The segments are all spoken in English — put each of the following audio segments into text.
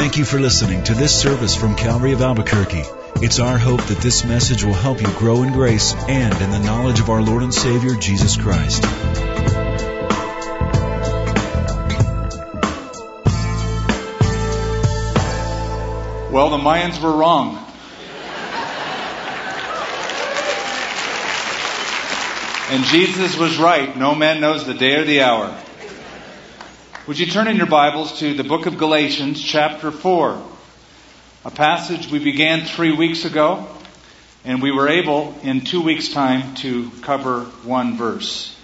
Thank you for listening to this service from Calvary of Albuquerque. It's our hope that this message will help you grow in grace and in the knowledge of our Lord and Savior, Jesus Christ. Well, the Mayans were wrong. And Jesus was right. No man knows the day or the hour. Would you turn in your Bibles to the book of Galatians, chapter 4? A passage we began three weeks ago, and we were able in two weeks' time to cover one verse.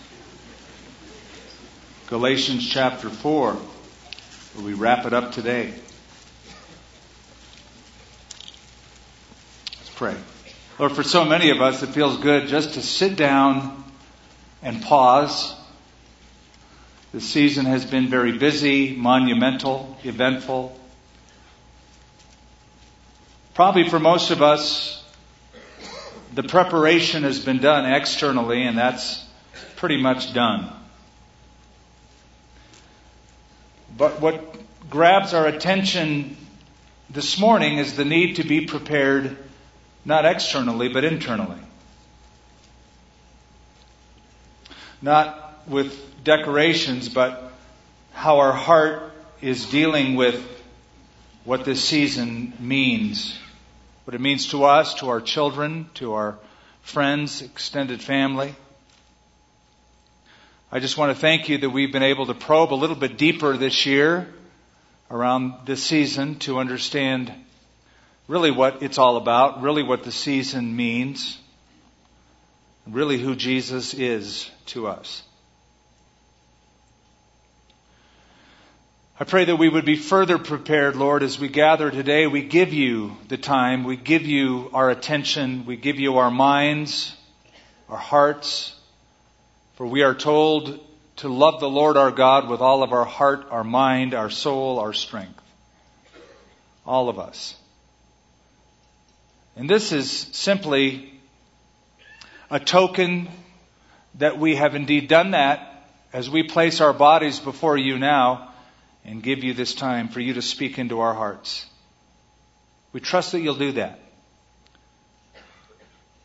Galatians chapter 4, where we wrap it up today. Let's pray. Lord, for so many of us, it feels good just to sit down and pause. The season has been very busy, monumental, eventful. Probably for most of us, the preparation has been done externally, and that's pretty much done. But what grabs our attention this morning is the need to be prepared not externally, but internally. not with decorations, but how our heart is dealing with what this season means. What it means to us, to our children, to our friends, extended family. I just want to thank you that we've been able to probe a little bit deeper this year around this season to understand really what it's all about, really what the season means really who Jesus is to us. I pray that we would be further prepared, Lord, as we gather today. We give you the time, we give you our attention, we give you our minds, our hearts, for we are told to love the Lord our God with all of our heart, our mind, our soul, our strength. All of us. And this is simply a token that we have indeed done that as we place our bodies before you now and give you this time for you to speak into our hearts. We trust that you'll do that.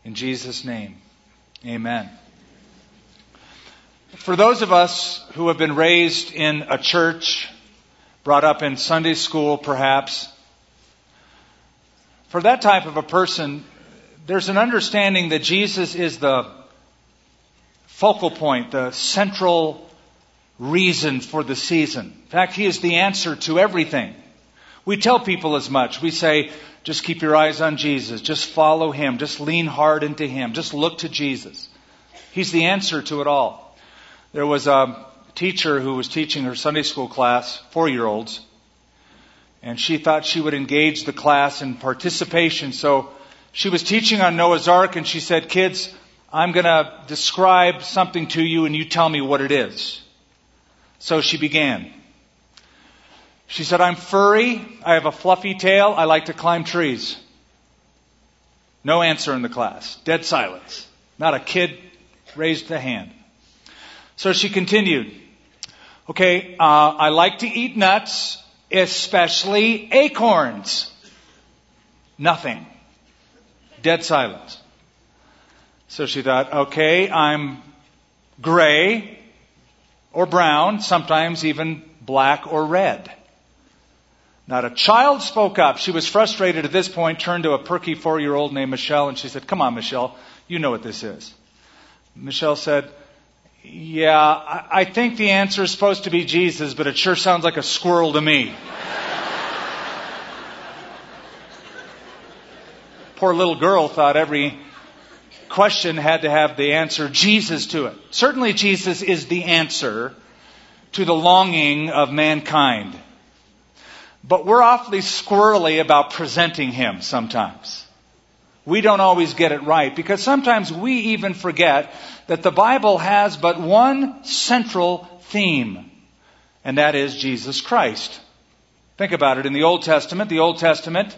In Jesus' name, amen. For those of us who have been raised in a church, brought up in Sunday school perhaps, for that type of a person, there's an understanding that Jesus is the focal point, the central reason for the season. In fact, He is the answer to everything. We tell people as much. We say, just keep your eyes on Jesus. Just follow Him. Just lean hard into Him. Just look to Jesus. He's the answer to it all. There was a teacher who was teaching her Sunday school class, four year olds, and she thought she would engage the class in participation. So she was teaching on Noah's Ark and she said, kids, I'm going to describe something to you and you tell me what it is. So she began. She said, I'm furry. I have a fluffy tail. I like to climb trees. No answer in the class. Dead silence. Not a kid raised a hand. So she continued. Okay, uh, I like to eat nuts, especially acorns. Nothing. Dead silence. So she thought, okay, I'm gray or brown, sometimes even black or red. Not a child spoke up. She was frustrated at this point, turned to a perky four year old named Michelle, and she said, Come on, Michelle, you know what this is. Michelle said, Yeah, I think the answer is supposed to be Jesus, but it sure sounds like a squirrel to me. poor little girl thought every question had to have the answer Jesus to it. Certainly Jesus is the answer to the longing of mankind. But we're awfully squirrely about presenting him sometimes. We don't always get it right because sometimes we even forget that the Bible has but one central theme, and that is Jesus Christ. Think about it. In the Old Testament, the Old Testament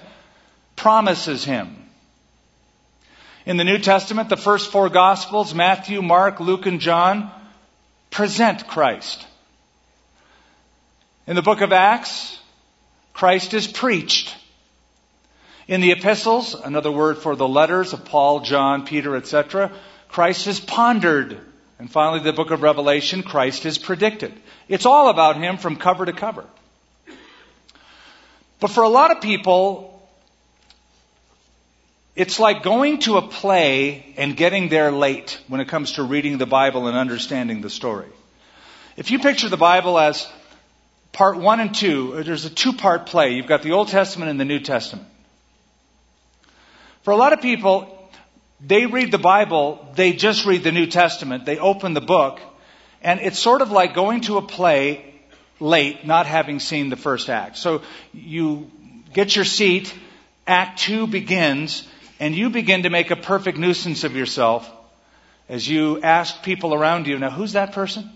promises him. In the New Testament, the first four Gospels, Matthew, Mark, Luke, and John, present Christ. In the book of Acts, Christ is preached. In the epistles, another word for the letters of Paul, John, Peter, etc., Christ is pondered. And finally, the book of Revelation, Christ is predicted. It's all about him from cover to cover. But for a lot of people, it's like going to a play and getting there late when it comes to reading the Bible and understanding the story. If you picture the Bible as part one and two, uh, there's a two part play. You've got the Old Testament and the New Testament. For a lot of people, they read the Bible, they just read the New Testament, they open the book, and it's sort of like going to a play late, not having seen the first act. So you get your seat, Act two begins, and you begin to make a perfect nuisance of yourself as you ask people around you, now who's that person?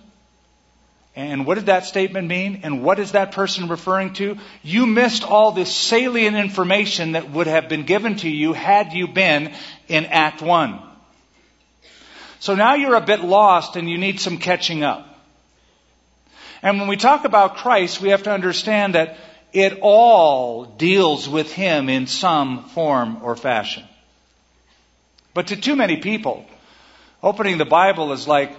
And what did that statement mean? And what is that person referring to? You missed all this salient information that would have been given to you had you been in Act 1. So now you're a bit lost and you need some catching up. And when we talk about Christ, we have to understand that it all deals with Him in some form or fashion. But to too many people, opening the Bible is like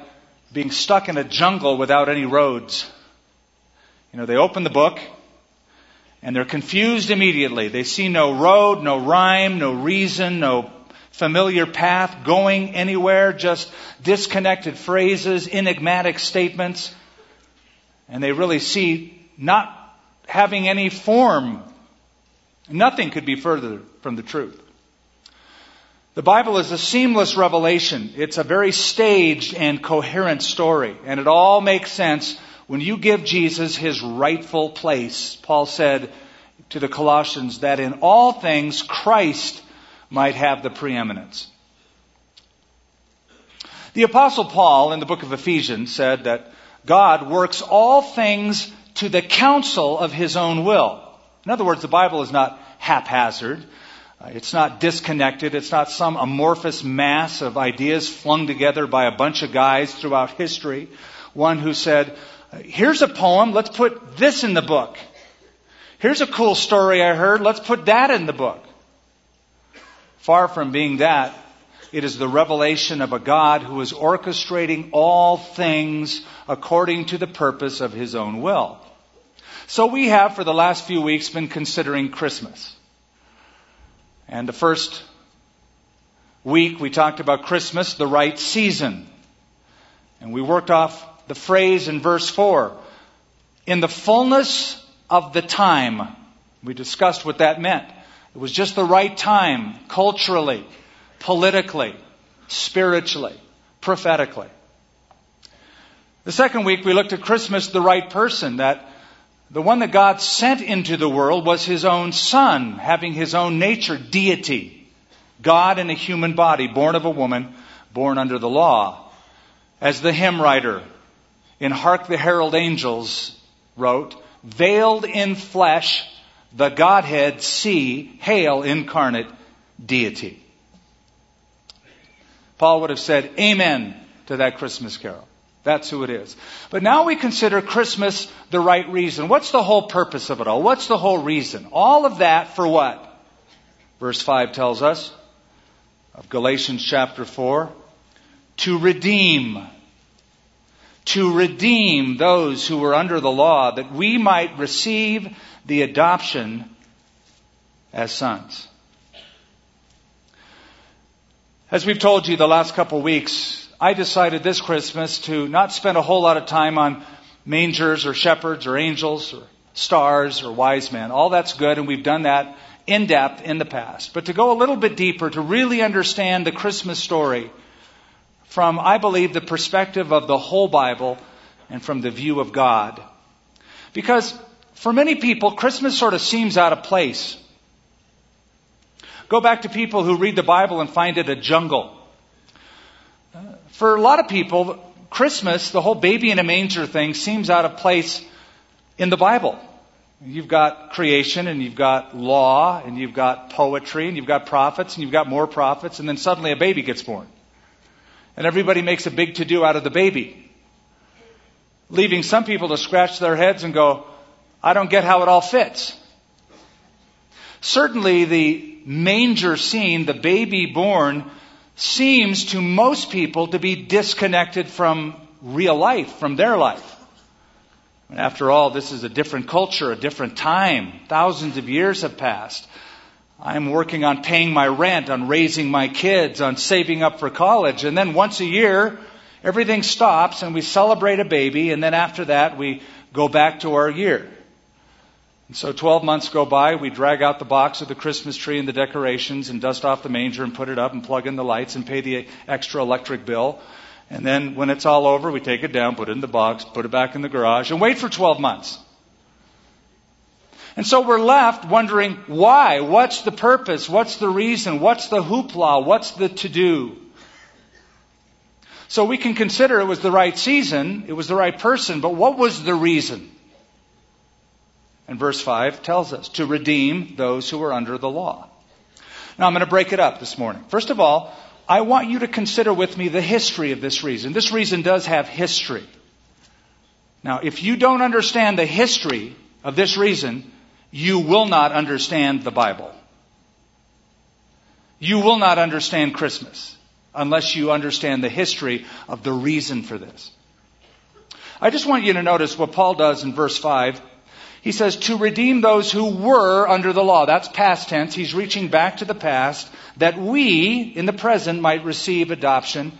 being stuck in a jungle without any roads. You know, they open the book and they're confused immediately. They see no road, no rhyme, no reason, no familiar path going anywhere, just disconnected phrases, enigmatic statements. And they really see not having any form. Nothing could be further from the truth. The Bible is a seamless revelation. It's a very staged and coherent story. And it all makes sense when you give Jesus his rightful place. Paul said to the Colossians that in all things Christ might have the preeminence. The apostle Paul in the book of Ephesians said that God works all things to the counsel of his own will. In other words, the Bible is not haphazard. Uh, it's not disconnected. It's not some amorphous mass of ideas flung together by a bunch of guys throughout history. One who said, here's a poem, let's put this in the book. Here's a cool story I heard, let's put that in the book. Far from being that, it is the revelation of a God who is orchestrating all things according to the purpose of his own will. So we have for the last few weeks been considering Christmas. And the first week we talked about Christmas, the right season. And we worked off the phrase in verse 4. In the fullness of the time. We discussed what that meant. It was just the right time, culturally, politically, spiritually, prophetically. The second week we looked at Christmas, the right person, that the one that God sent into the world was his own son, having his own nature, deity. God in a human body, born of a woman, born under the law. As the hymn writer in Hark the Herald Angels wrote, veiled in flesh, the Godhead see, hail incarnate deity. Paul would have said amen to that Christmas carol. That's who it is. But now we consider Christmas the right reason. What's the whole purpose of it all? What's the whole reason? All of that for what? Verse 5 tells us of Galatians chapter 4 to redeem. To redeem those who were under the law that we might receive the adoption as sons. As we've told you the last couple weeks, I decided this Christmas to not spend a whole lot of time on mangers or shepherds or angels or stars or wise men. All that's good, and we've done that in depth in the past. But to go a little bit deeper, to really understand the Christmas story from, I believe, the perspective of the whole Bible and from the view of God. Because for many people, Christmas sort of seems out of place. Go back to people who read the Bible and find it a jungle. For a lot of people, Christmas, the whole baby in a manger thing, seems out of place in the Bible. You've got creation and you've got law and you've got poetry and you've got prophets and you've got more prophets and then suddenly a baby gets born. And everybody makes a big to do out of the baby. Leaving some people to scratch their heads and go, I don't get how it all fits. Certainly the manger scene, the baby born, seems to most people to be disconnected from real life, from their life. After all, this is a different culture, a different time. Thousands of years have passed. I'm working on paying my rent, on raising my kids, on saving up for college. And then once a year, everything stops and we celebrate a baby. And then after that, we go back to our year. And so 12 months go by, we drag out the box of the Christmas tree and the decorations and dust off the manger and put it up and plug in the lights and pay the extra electric bill. And then when it's all over, we take it down, put it in the box, put it back in the garage, and wait for 12 months. And so we're left wondering why? What's the purpose? What's the reason? What's the hoopla? What's the to do? So we can consider it was the right season, it was the right person, but what was the reason? And verse 5 tells us to redeem those who are under the law. Now I'm going to break it up this morning. First of all, I want you to consider with me the history of this reason. This reason does have history. Now, if you don't understand the history of this reason, you will not understand the Bible. You will not understand Christmas unless you understand the history of the reason for this. I just want you to notice what Paul does in verse 5. He says, to redeem those who were under the law. That's past tense. He's reaching back to the past that we, in the present, might receive adoption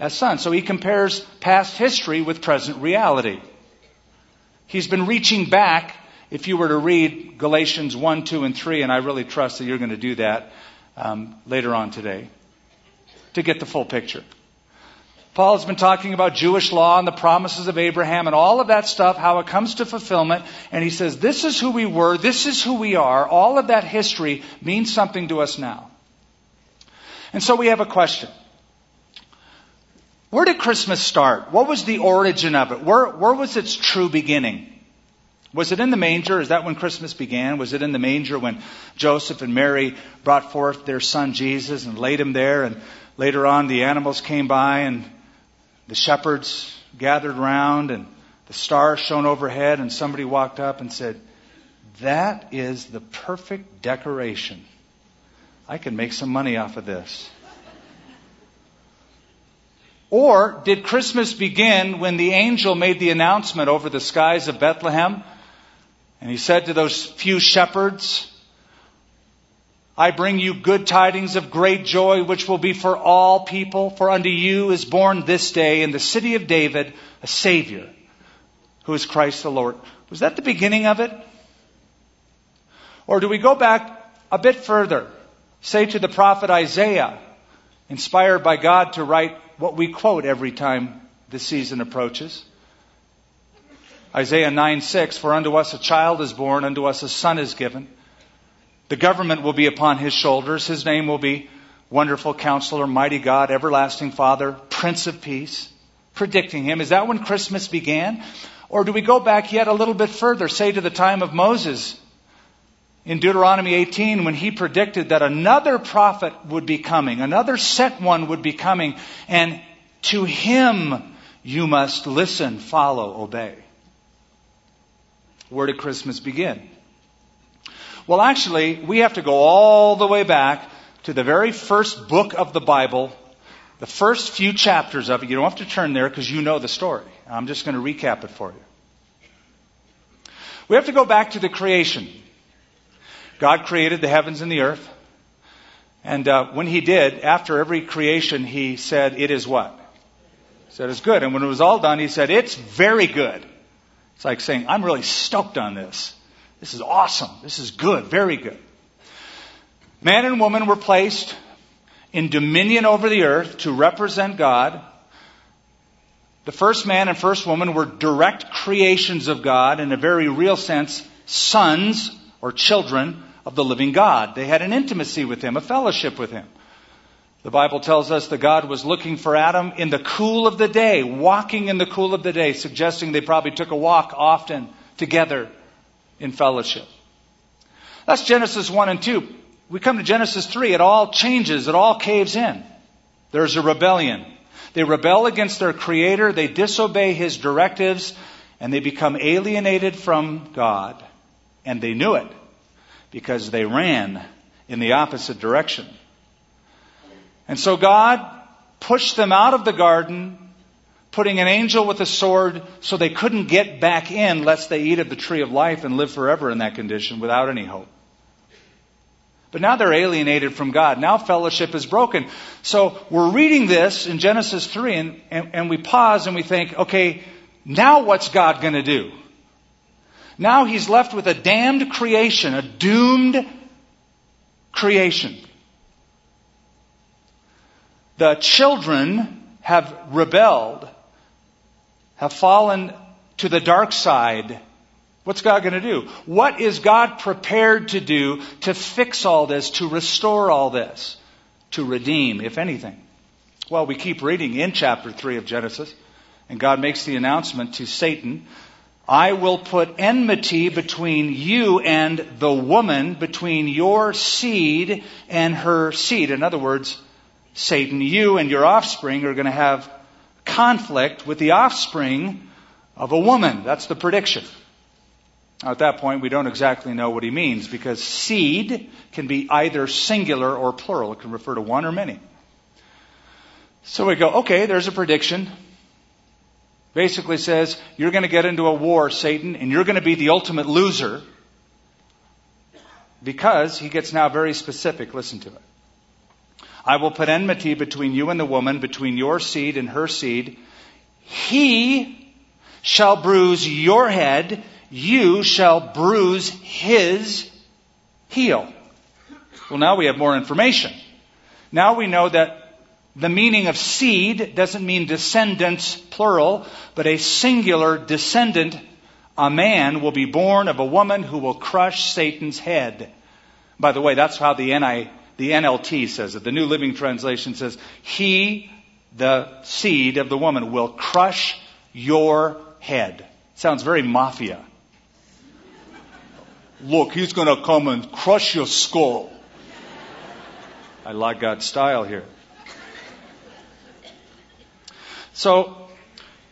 as sons. So he compares past history with present reality. He's been reaching back if you were to read Galatians 1, 2, and 3, and I really trust that you're going to do that um, later on today to get the full picture. Paul has been talking about Jewish law and the promises of Abraham and all of that stuff, how it comes to fulfillment. And he says, this is who we were, this is who we are. All of that history means something to us now. And so we have a question. Where did Christmas start? What was the origin of it? Where, where was its true beginning? Was it in the manger? Is that when Christmas began? Was it in the manger when Joseph and Mary brought forth their son Jesus and laid him there? And later on, the animals came by and the shepherds gathered round and the stars shone overhead and somebody walked up and said, that is the perfect decoration. I can make some money off of this. Or did Christmas begin when the angel made the announcement over the skies of Bethlehem and he said to those few shepherds, I bring you good tidings of great joy, which will be for all people. For unto you is born this day in the city of David a Savior, who is Christ the Lord. Was that the beginning of it? Or do we go back a bit further? Say to the prophet Isaiah, inspired by God to write what we quote every time the season approaches. Isaiah 9 6, For unto us a child is born, unto us a son is given. The government will be upon his shoulders. His name will be Wonderful Counselor, Mighty God, Everlasting Father, Prince of Peace. Predicting him. Is that when Christmas began? Or do we go back yet a little bit further, say to the time of Moses in Deuteronomy 18 when he predicted that another prophet would be coming, another sent one would be coming, and to him you must listen, follow, obey. Where did Christmas begin? Well, actually, we have to go all the way back to the very first book of the Bible, the first few chapters of it. You don't have to turn there because you know the story. I'm just going to recap it for you. We have to go back to the creation. God created the heavens and the earth. And uh, when he did, after every creation, he said, It is what? He said, It's good. And when it was all done, he said, It's very good. It's like saying, I'm really stoked on this. This is awesome. This is good. Very good. Man and woman were placed in dominion over the earth to represent God. The first man and first woman were direct creations of God in a very real sense, sons or children of the living God. They had an intimacy with Him, a fellowship with Him. The Bible tells us that God was looking for Adam in the cool of the day, walking in the cool of the day, suggesting they probably took a walk often together in fellowship. That's Genesis 1 and 2. We come to Genesis 3, it all changes, it all caves in. There's a rebellion. They rebel against their Creator, they disobey His directives, and they become alienated from God. And they knew it. because they ran in the opposite direction. And so God pushed them out of the garden, putting an angel with a sword so they couldn't get back in lest they eat of the tree of life and live forever in that condition without any hope. But now they're alienated from God. Now fellowship is broken. So we're reading this in Genesis 3 and, and, and we pause and we think, okay, now what's God going to do? Now he's left with a damned creation, a doomed creation. The children have rebelled, have fallen to the dark side. What's God going to do? What is God prepared to do to fix all this, to restore all this, to redeem, if anything? Well, we keep reading in chapter 3 of Genesis, and God makes the announcement to Satan I will put enmity between you and the woman, between your seed and her seed. In other words, Satan, you and your offspring are going to have conflict with the offspring of a woman. That's the prediction. Now, at that point, we don't exactly know what he means because seed can be either singular or plural. It can refer to one or many. So we go, okay, there's a prediction basically says, You're going to get into a war, Satan, and you're going to be the ultimate loser. Because he gets now very specific. Listen to it. I will put enmity between you and the woman, between your seed and her seed. He shall bruise your head, you shall bruise his heel. Well, now we have more information. Now we know that the meaning of seed doesn't mean descendants, plural, but a singular descendant. A man will be born of a woman who will crush Satan's head. By the way, that's how the, NI, the NLT says it. The New Living Translation says, He, the seed of the woman, will crush your head. Sounds very mafia. Look, he's going to come and crush your skull. I like God's style here. So,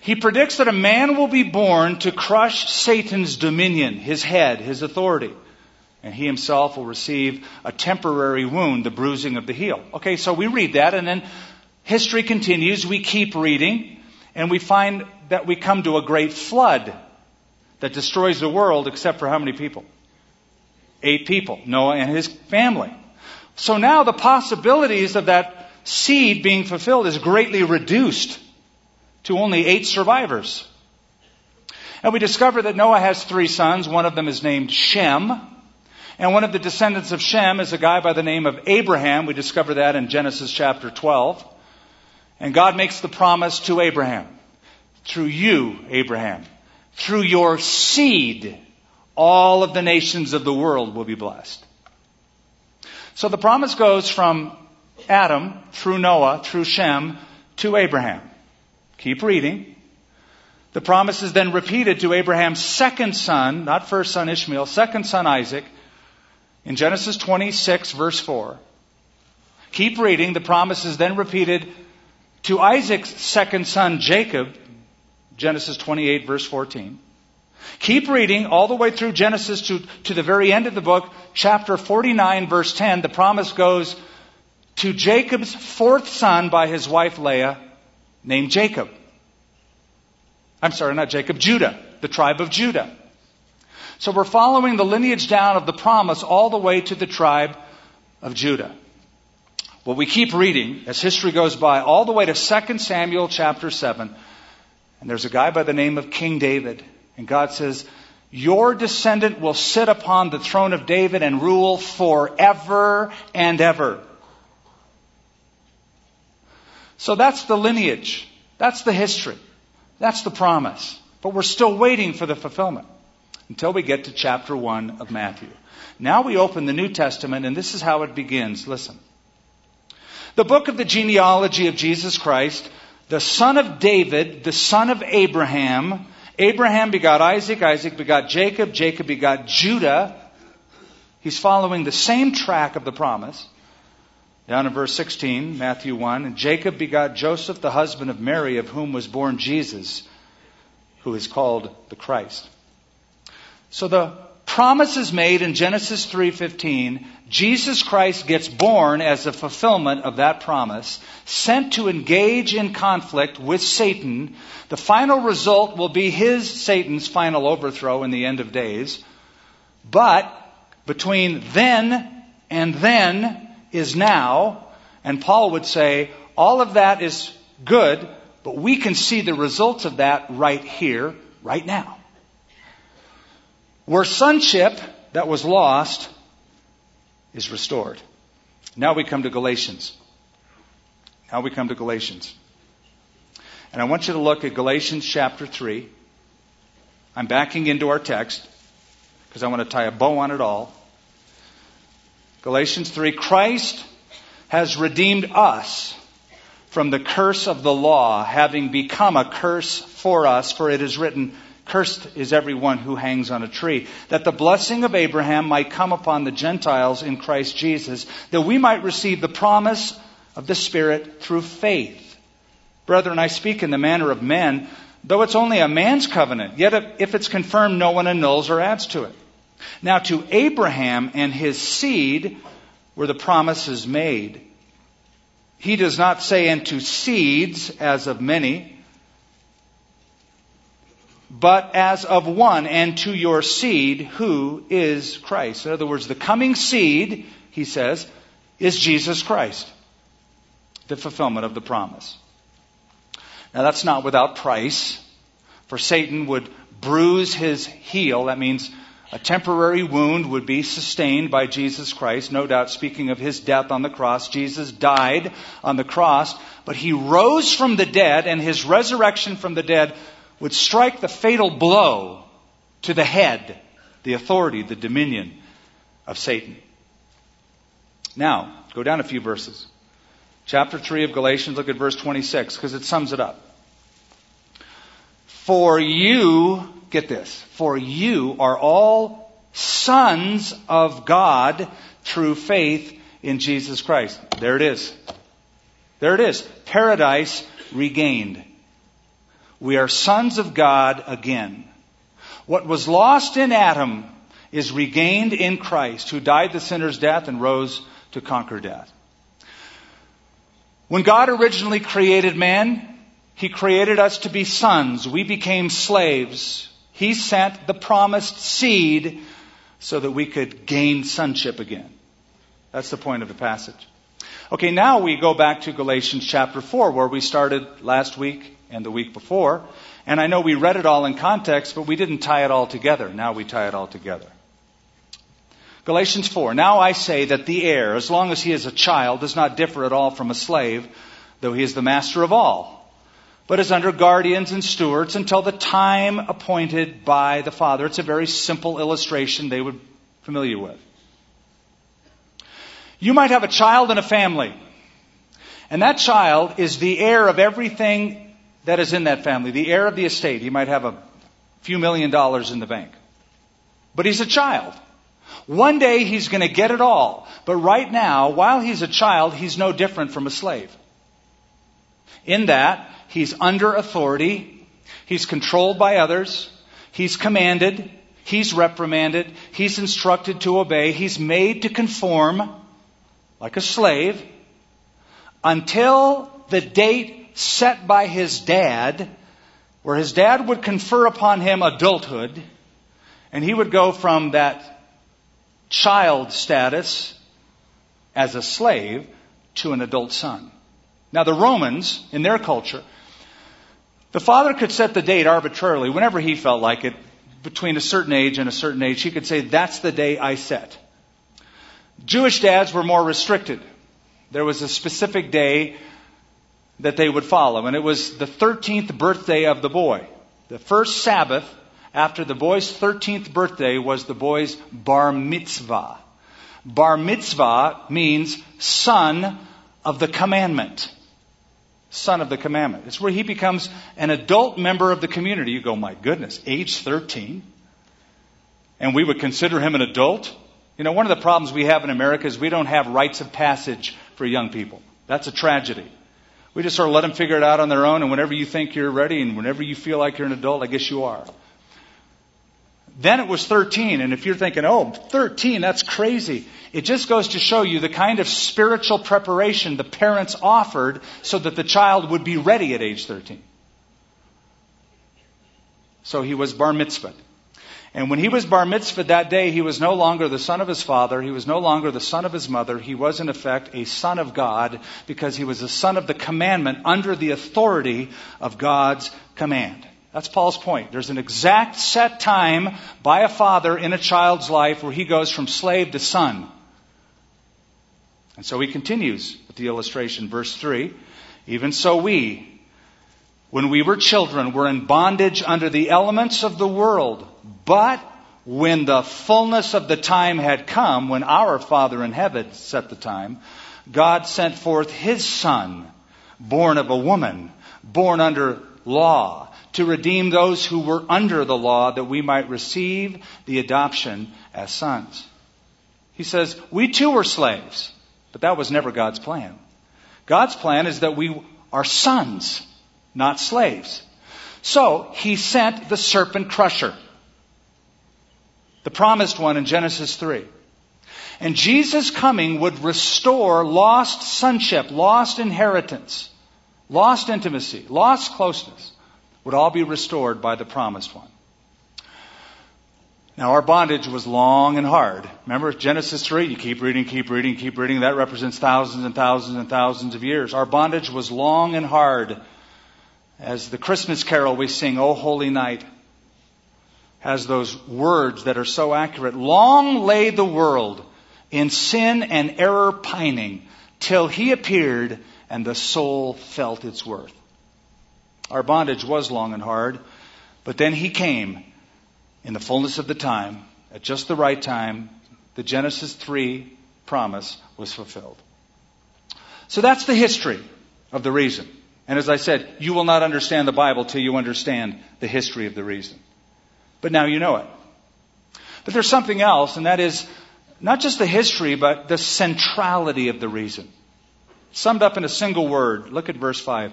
he predicts that a man will be born to crush Satan's dominion, his head, his authority. And he himself will receive a temporary wound, the bruising of the heel. Okay, so we read that and then history continues. We keep reading and we find that we come to a great flood that destroys the world except for how many people? Eight people. Noah and his family. So now the possibilities of that seed being fulfilled is greatly reduced to only eight survivors. And we discover that Noah has three sons. One of them is named Shem. And one of the descendants of Shem is a guy by the name of Abraham. We discover that in Genesis chapter 12. And God makes the promise to Abraham. Through you, Abraham, through your seed, all of the nations of the world will be blessed. So the promise goes from Adam, through Noah, through Shem, to Abraham. Keep reading. The promise is then repeated to Abraham's second son, not first son Ishmael, second son Isaac, in Genesis 26, verse 4. Keep reading. The promise is then repeated to Isaac's second son Jacob, Genesis 28, verse 14. Keep reading all the way through Genesis to, to the very end of the book, chapter 49, verse 10. The promise goes to Jacob's fourth son by his wife Leah, named Jacob. I'm sorry, not Jacob, Judah, the tribe of Judah. So we're following the lineage down of the promise all the way to the tribe of Judah. Well, we keep reading as history goes by all the way to 2 Samuel chapter 7. And there's a guy by the name of King David. And God says, Your descendant will sit upon the throne of David and rule forever and ever. So that's the lineage. That's the history. That's the promise. But we're still waiting for the fulfillment until we get to chapter 1 of Matthew. Now we open the New Testament, and this is how it begins. Listen. The book of the genealogy of Jesus Christ, the son of David, the son of Abraham. Abraham begot Isaac, Isaac begot Jacob, Jacob begot Judah. He's following the same track of the promise. Down in verse 16, Matthew 1, and Jacob begot Joseph, the husband of Mary, of whom was born Jesus, who is called the Christ. So the promise is made in Genesis 3:15. Jesus Christ gets born as a fulfillment of that promise, sent to engage in conflict with Satan. The final result will be his Satan's final overthrow in the end of days. But between then and then is now, and Paul would say all of that is good, but we can see the results of that right here, right now. Where sonship that was lost is restored. Now we come to Galatians. Now we come to Galatians. And I want you to look at Galatians chapter 3. I'm backing into our text because I want to tie a bow on it all. Galatians 3 Christ has redeemed us from the curse of the law, having become a curse for us, for it is written, Cursed is everyone who hangs on a tree, that the blessing of Abraham might come upon the Gentiles in Christ Jesus, that we might receive the promise of the Spirit through faith. Brethren, I speak in the manner of men, though it's only a man's covenant, yet if it's confirmed, no one annuls or adds to it. Now to Abraham and his seed were the promises made. He does not say unto seeds as of many, but as of one, and to your seed, who is Christ. In other words, the coming seed, he says, is Jesus Christ, the fulfillment of the promise. Now that's not without price, for Satan would bruise his heel. That means a temporary wound would be sustained by Jesus Christ. No doubt, speaking of his death on the cross, Jesus died on the cross, but he rose from the dead, and his resurrection from the dead would strike the fatal blow to the head, the authority, the dominion of Satan. Now, go down a few verses. Chapter 3 of Galatians, look at verse 26, because it sums it up. For you, get this, for you are all sons of God through faith in Jesus Christ. There it is. There it is. Paradise regained. We are sons of God again. What was lost in Adam is regained in Christ, who died the sinner's death and rose to conquer death. When God originally created man, He created us to be sons. We became slaves. He sent the promised seed so that we could gain sonship again. That's the point of the passage. Okay, now we go back to Galatians chapter 4, where we started last week and the week before. And I know we read it all in context, but we didn't tie it all together. Now we tie it all together. Galatians 4. Now I say that the heir, as long as he is a child, does not differ at all from a slave, though he is the master of all, but is under guardians and stewards until the time appointed by the Father. It's a very simple illustration they would familiar with. You might have a child in a family, and that child is the heir of everything that is in that family, the heir of the estate. He might have a few million dollars in the bank. But he's a child. One day he's going to get it all. But right now, while he's a child, he's no different from a slave. In that, he's under authority, he's controlled by others, he's commanded, he's reprimanded, he's instructed to obey, he's made to conform like a slave until the date set by his dad, where his dad would confer upon him adulthood, and he would go from that child status as a slave to an adult son. Now, the Romans, in their culture, the father could set the date arbitrarily whenever he felt like it, between a certain age and a certain age. He could say, That's the day I set. Jewish dads were more restricted. There was a specific day that they would follow. And it was the 13th birthday of the boy. The first Sabbath after the boy's 13th birthday was the boy's bar mitzvah. Bar mitzvah means son of the commandment. Son of the commandment. It's where he becomes an adult member of the community. You go, my goodness, age 13? And we would consider him an adult? You know, one of the problems we have in America is we don't have rites of passage for young people. That's a tragedy. We just sort of let them figure it out on their own, and whenever you think you're ready and whenever you feel like you're an adult, I guess you are. Then it was 13. And if you're thinking, oh, 13, that's crazy. It just goes to show you the kind of spiritual preparation the parents offered so that the child would be ready at age 13. So he was bar mitzvah. And when he was bar mitzvah that day, he was no longer the son of his father. He was no longer the son of his mother. He was, in effect, a son of God because he was a son of the commandment under the authority of God's command. That's Paul's point. There's an exact set time by a father in a child's life where he goes from slave to son. And so he continues with the illustration, verse 3. Even so we, when we were children, were in bondage under the elements of the world. But when the fullness of the time had come, when our Father in heaven set the time, God sent forth His Son, born of a woman, born under law, to redeem those who were under the law that we might receive the adoption as sons. He says, we too were slaves, but that was never God's plan. God's plan is that we are sons, not slaves. So, He sent the serpent crusher the promised one in Genesis 3. And Jesus' coming would restore lost sonship, lost inheritance, lost intimacy, lost closeness, would all be restored by the promised one. Now, our bondage was long and hard. Remember Genesis 3? You keep reading, keep reading, keep reading. That represents thousands and thousands and thousands of years. Our bondage was long and hard. As the Christmas carol we sing, O Holy Night, has those words that are so accurate. Long lay the world in sin and error pining till he appeared and the soul felt its worth. Our bondage was long and hard, but then he came in the fullness of the time, at just the right time. The Genesis 3 promise was fulfilled. So that's the history of the reason. And as I said, you will not understand the Bible till you understand the history of the reason. But now you know it. But there's something else, and that is not just the history, but the centrality of the reason. Summed up in a single word. Look at verse 5.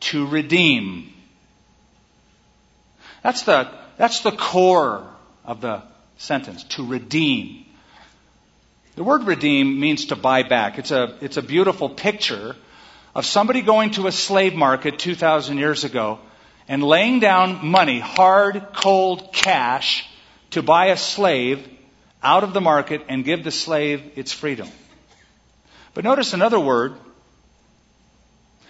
To redeem. That's the, that's the core of the sentence. To redeem. The word redeem means to buy back. It's a, it's a beautiful picture of somebody going to a slave market 2,000 years ago and laying down money, hard, cold cash, to buy a slave out of the market and give the slave its freedom. But notice another word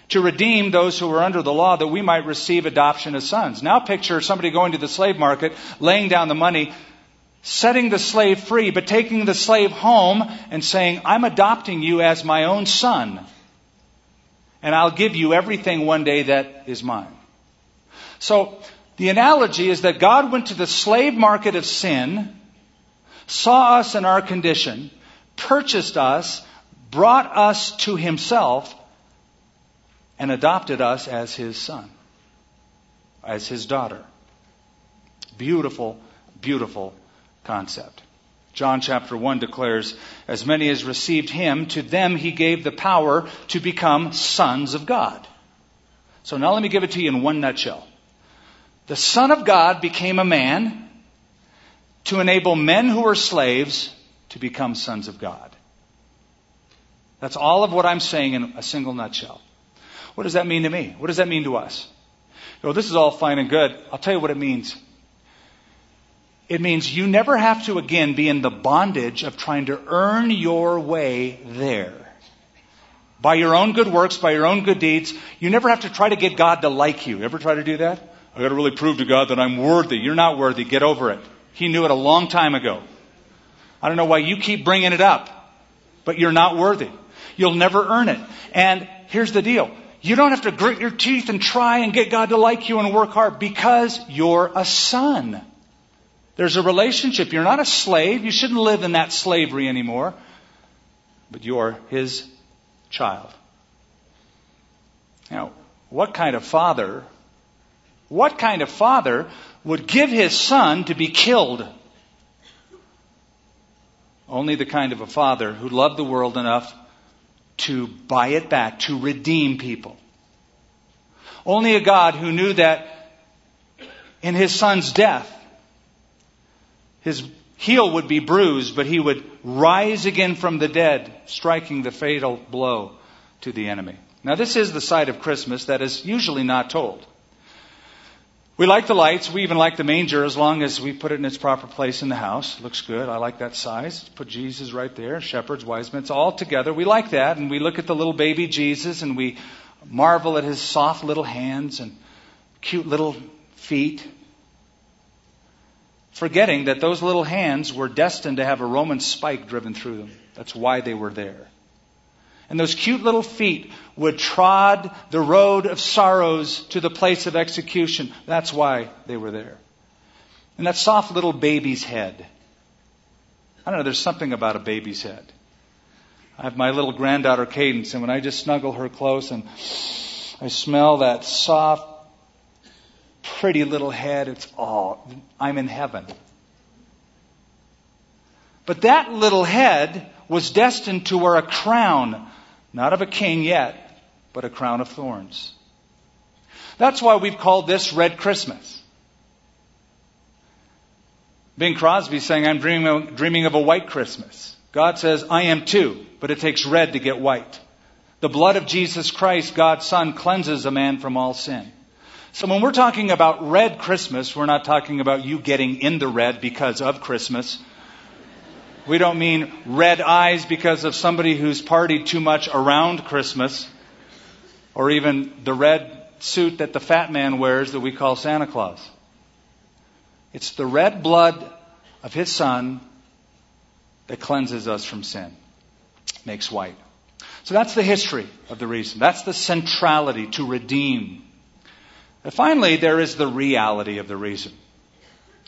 to redeem those who were under the law that we might receive adoption as sons. Now picture somebody going to the slave market, laying down the money, setting the slave free, but taking the slave home and saying, I'm adopting you as my own son, and I'll give you everything one day that is mine. So the analogy is that God went to the slave market of sin, saw us in our condition, purchased us, brought us to himself, and adopted us as his son, as his daughter. Beautiful, beautiful concept. John chapter 1 declares, As many as received him, to them he gave the power to become sons of God. So now let me give it to you in one nutshell. The Son of God became a man to enable men who were slaves to become sons of God. That's all of what I'm saying in a single nutshell. What does that mean to me? What does that mean to us? Well, this is all fine and good. I'll tell you what it means. It means you never have to again be in the bondage of trying to earn your way there. By your own good works, by your own good deeds, you never have to try to get God to like you. Ever try to do that? I got to really prove to God that I'm worthy. You're not worthy. Get over it. He knew it a long time ago. I don't know why you keep bringing it up, but you're not worthy. You'll never earn it. And here's the deal. You don't have to grit your teeth and try and get God to like you and work hard because you're a son. There's a relationship. You're not a slave. You shouldn't live in that slavery anymore. But you're his child. Now, what kind of father what kind of father would give his son to be killed? Only the kind of a father who loved the world enough to buy it back, to redeem people. Only a God who knew that in his son's death, His heel would be bruised, but he would rise again from the dead, striking the fatal blow to the enemy. Now, this is the side of Christmas that is usually not told. We like the lights. We even like the manger as long as we put it in its proper place in the house. It looks good. I like that size. Put Jesus right there. Shepherds, wise men. It's all together. We like that. And we look at the little baby Jesus and we marvel at his soft little hands and cute little feet. Forgetting that those little hands were destined to have a Roman spike driven through them. That's why they were there. And those cute little feet would trod the road of sorrows to the place of execution. That's why they were there. And that soft little baby's head. I don't know, there's something about a baby's head. I have my little granddaughter Cadence, and when I just snuggle her close and I smell that soft, pretty little head, it's all, I'm in heaven. But that little head was destined to wear a crown not of a king yet, but a crown of thorns. That's why we've called this Red Christmas. Bing Crosby saying, I'm dreaming of, dreaming of a white Christmas. God says, I am too, but it takes red to get white. The blood of Jesus Christ, God's Son, cleanses a man from all sin. So when we're talking about red Christmas, we're not talking about you getting in the red because of Christmas. We don't mean red eyes because of somebody who's partied too much around Christmas, or even the red suit that the fat man wears that we call Santa Claus. It's the red blood of his son that cleanses us from sin, makes white. So that's the history of the reason. That's the centrality to redeem. And finally, there is the reality of the reason.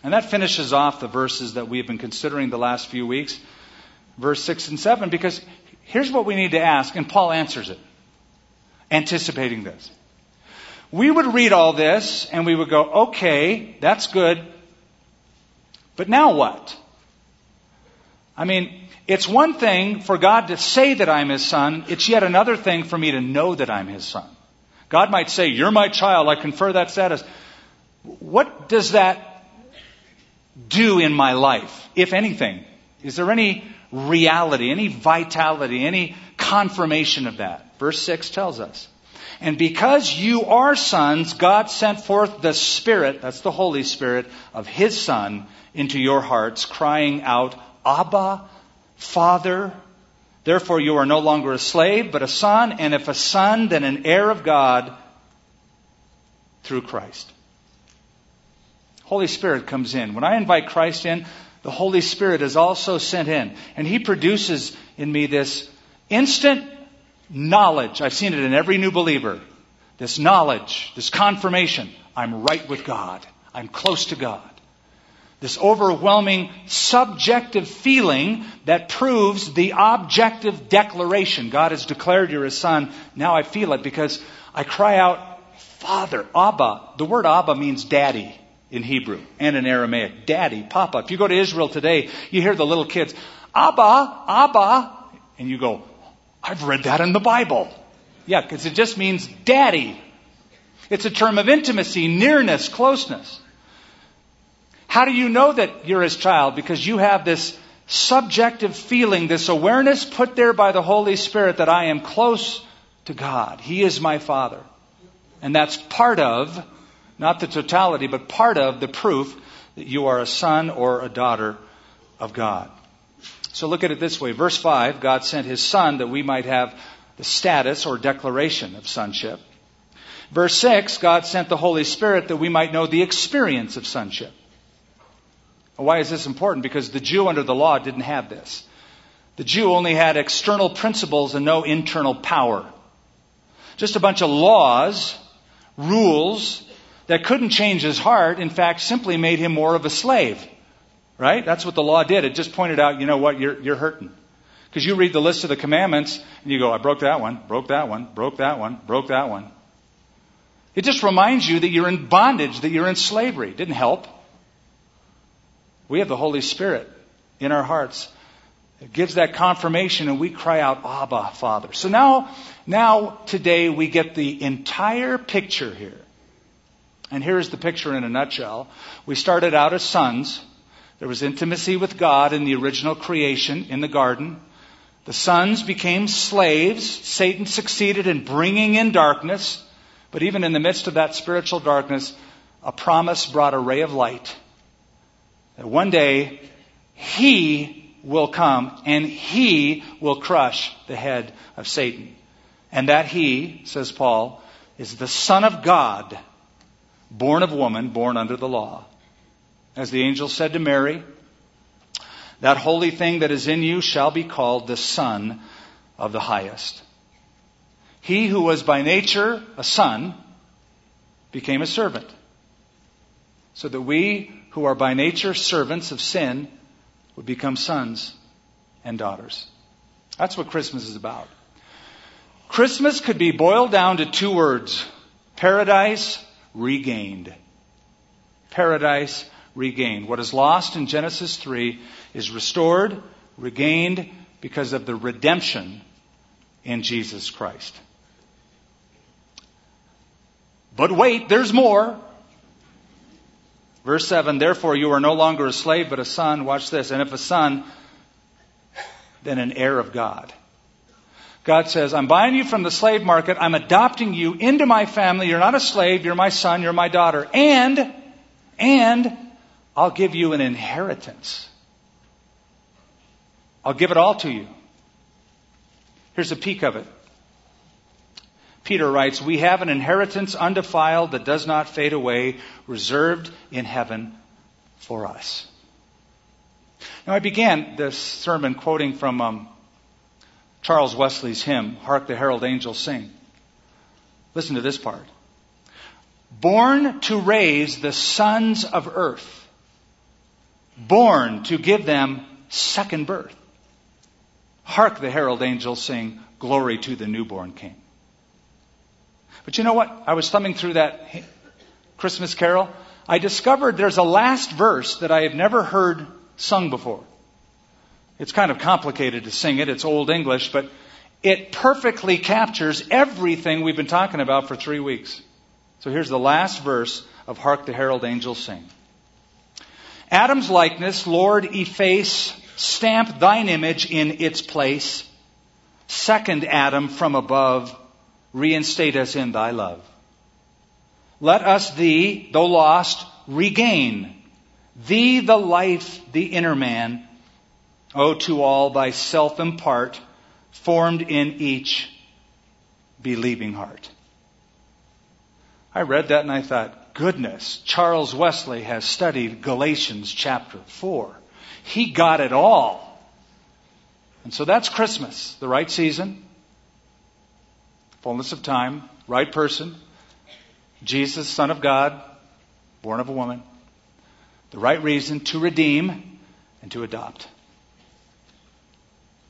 And that finishes off the verses that we've been considering the last few weeks, verse 6 and 7, because here's what we need to ask, and Paul answers it, anticipating this. We would read all this and we would go, okay, that's good, but now what? I mean, it's one thing for God to say that I'm His son, it's yet another thing for me to know that I'm His son. God might say, You're my child, I confer that status. What does that do in my life, if anything? Is there any reality, any vitality, any confirmation of that? Verse 6 tells us. And because you are sons, God sent forth the Spirit, that's the Holy Spirit, of His Son into your hearts, crying out, Abba, Father. Therefore you are no longer a slave, but a son, and if a son, then an heir of God through Christ. Holy Spirit comes in. When I invite Christ in, the Holy Spirit is also sent in. And He produces in me this instant knowledge. I've seen it in every new believer. This knowledge, this confirmation. I'm right with God. I'm close to God. This overwhelming subjective feeling that proves the objective declaration. God has declared you're His Son. Now I feel it because I cry out, Father, Abba. The word Abba means daddy in Hebrew and in Aramaic. Daddy, Papa. If you go to Israel today, you hear the little kids, Abba, Abba, and you go, I've read that in the Bible. Yeah, because it just means daddy. It's a term of intimacy, nearness, closeness. How do you know that you're his child? Because you have this subjective feeling, this awareness put there by the Holy Spirit that I am close to God. He is my Father. And that's part of not the totality, but part of the proof that you are a son or a daughter of God. So look at it this way. Verse 5, God sent his son that we might have the status or declaration of sonship. Verse 6, God sent the Holy Spirit that we might know the experience of sonship. Why is this important? Because the Jew under the law didn't have this. The Jew only had external principles and no internal power. Just a bunch of laws, rules, that couldn't change his heart, in fact, simply made him more of a slave. Right? That's what the law did. It just pointed out, you know what, you're, you're hurting. Because you read the list of the commandments and you go, I broke that one, broke that one, broke that one, broke that one. It just reminds you that you're in bondage, that you're in slavery. It didn't help. We have the Holy Spirit in our hearts. It gives that confirmation and we cry out, Abba, Father. So now, now today we get the entire picture here and here's the picture in a nutshell. We started out as sons. There was intimacy with God in the original creation in the garden. The sons became slaves. Satan succeeded in bringing in darkness. But even in the midst of that spiritual darkness, a promise brought a ray of light. That one day, he will come and he will crush the head of Satan. And that he, says Paul, is the Son of God, born of woman, born under the law. As the angel said to Mary, that holy thing that is in you shall be called the Son of the highest. He who was by nature a son became a servant. So that we who are by nature servants of sin would become sons and daughters. That's what Christmas is about. Christmas could be boiled down to two words paradise regained. Paradise regained. What is lost in Genesis 3 is restored, regained because of the redemption in Jesus Christ. But wait, there's more. Verse 7 Therefore, you are no longer a slave, but a son. Watch this. And if a son, then an heir of God. God says, I'm buying you from the slave market. I'm adopting you into my family. You're not a slave. You're my son. You're my daughter. And, and I'll give you an inheritance. I'll give it all to you. Here's a peek of it. Peter writes, We have an inheritance undefiled that does not fade away, reserved in heaven for us. Now, I began this sermon quoting from um, Charles Wesley's hymn, Hark the Herald Angels Sing. Listen to this part. Born to raise the sons of earth born to give them second birth. Hark the herald angels sing, Glory to the newborn King. But you know what? I was thumbing through that Christmas carol. I discovered there's a last verse that I have never heard sung before. It's kind of complicated to sing it. It's Old English, but it perfectly captures everything we've been talking about for three weeks. So here's the last verse of Hark the Herald Angels Sing. Adam's likeness, Lord, efface, stamp thine image in its place. Second Adam from above, reinstate us in thy love. Let us thee, though lost, regain. Thee the life, the inner man. O to all thyself impart, formed in each believing heart. I read that and I thought, goodness, Charles Wesley has studied Galatians chapter 4. He got it all. And so that's Christmas, the right season, fullness of time, right person, Jesus, Son of God, born of a woman, the right reason to redeem and to adopt.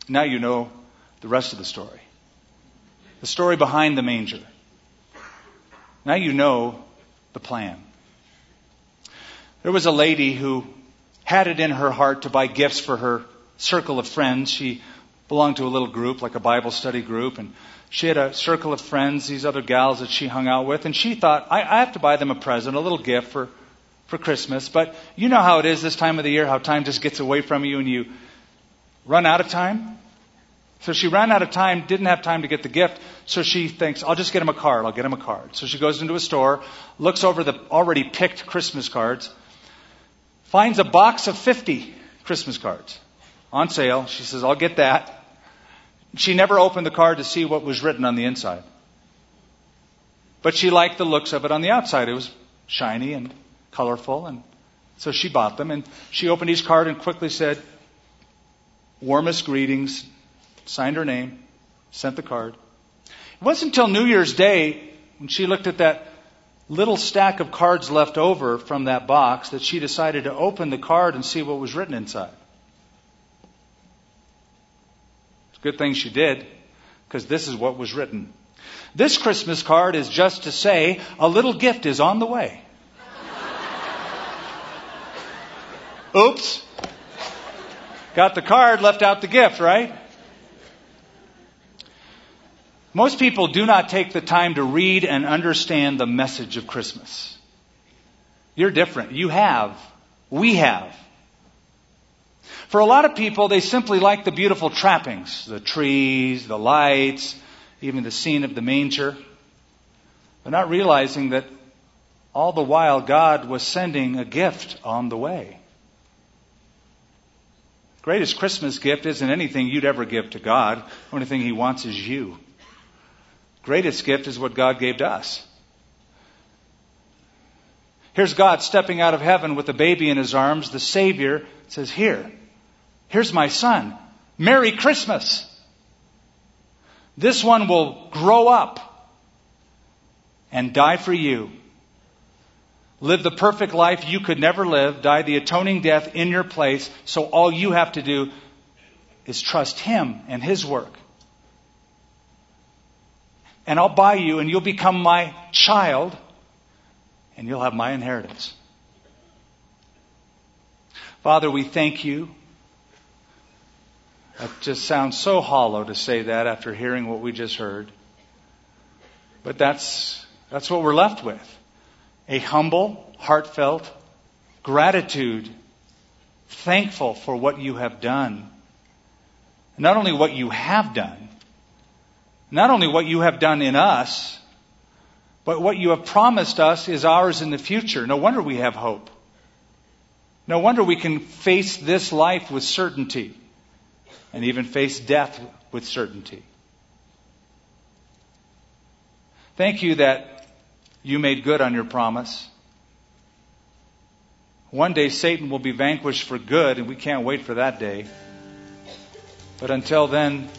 Now you know the rest of the story. The story behind the manger. Now you know the plan. There was a lady who had it in her heart to buy gifts for her circle of friends. She belonged to a little group, like a Bible study group, and she had a circle of friends, these other gals that she hung out with, and she thought, I, I have to buy them a present, a little gift for, for Christmas. But you know how it is this time of the year, how time just gets away from you and you run out of time? So she ran out of time, didn't have time to get the gift, so she thinks, I'll just get him a card, I'll get him a card. So she goes into a store, looks over the already picked Christmas cards, finds a box of 50 Christmas cards on sale. She says, I'll get that. She never opened the card to see what was written on the inside. But she liked the looks of it on the outside. It was shiny and colorful, and so she bought them. And she opened each card and quickly said, Warmest greetings, signed her name, sent the card. It wasn't until New Year's Day when she looked at that little stack of cards left over from that box that she decided to open the card and see what was written inside. It's a good thing she did, because this is what was written. This Christmas card is just to say a little gift is on the way. Oops. Got the card, left out the gift, right? Most people do not take the time to read and understand the message of Christmas. You're different. You have. We have. For a lot of people, they simply like the beautiful trappings, the trees, the lights, even the scene of the manger. But not realizing that all the while God was sending a gift on the way. Greatest Christmas gift isn't anything you'd ever give to God. The only thing He wants is you. Greatest gift is what God gave to us. Here's God stepping out of heaven with a baby in his arms. The Savior says, Here, here's my son. Merry Christmas. This one will grow up and die for you. Live the perfect life you could never live, die the atoning death in your place, so all you have to do is trust Him and His work. And I'll buy you, and you'll become my child, and you'll have my inheritance. Father, we thank you. It just sounds so hollow to say that after hearing what we just heard. But that's, that's what we're left with. A humble, heartfelt gratitude, thankful for what you have done. Not only what you have done, not only what you have done in us, but what you have promised us is ours in the future. No wonder we have hope. No wonder we can face this life with certainty and even face death with certainty. Thank you that you made good on your promise. One day Satan will be vanquished for good, and we can't wait for that day. But until then,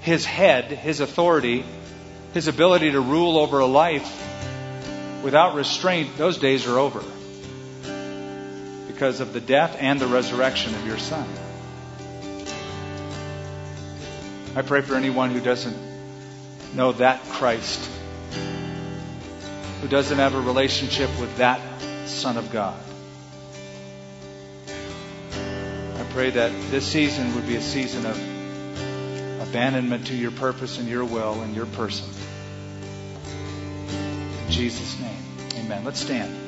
his head, his authority, his ability to rule over a life without restraint, those days are over because of the death and the resurrection of your Son. I pray for anyone who doesn't know that Christ, who doesn't have a relationship with that Son of God. I pray that this season would be a season of abandonment to your purpose and your will and your person. In Jesus' name, amen. Let's stand.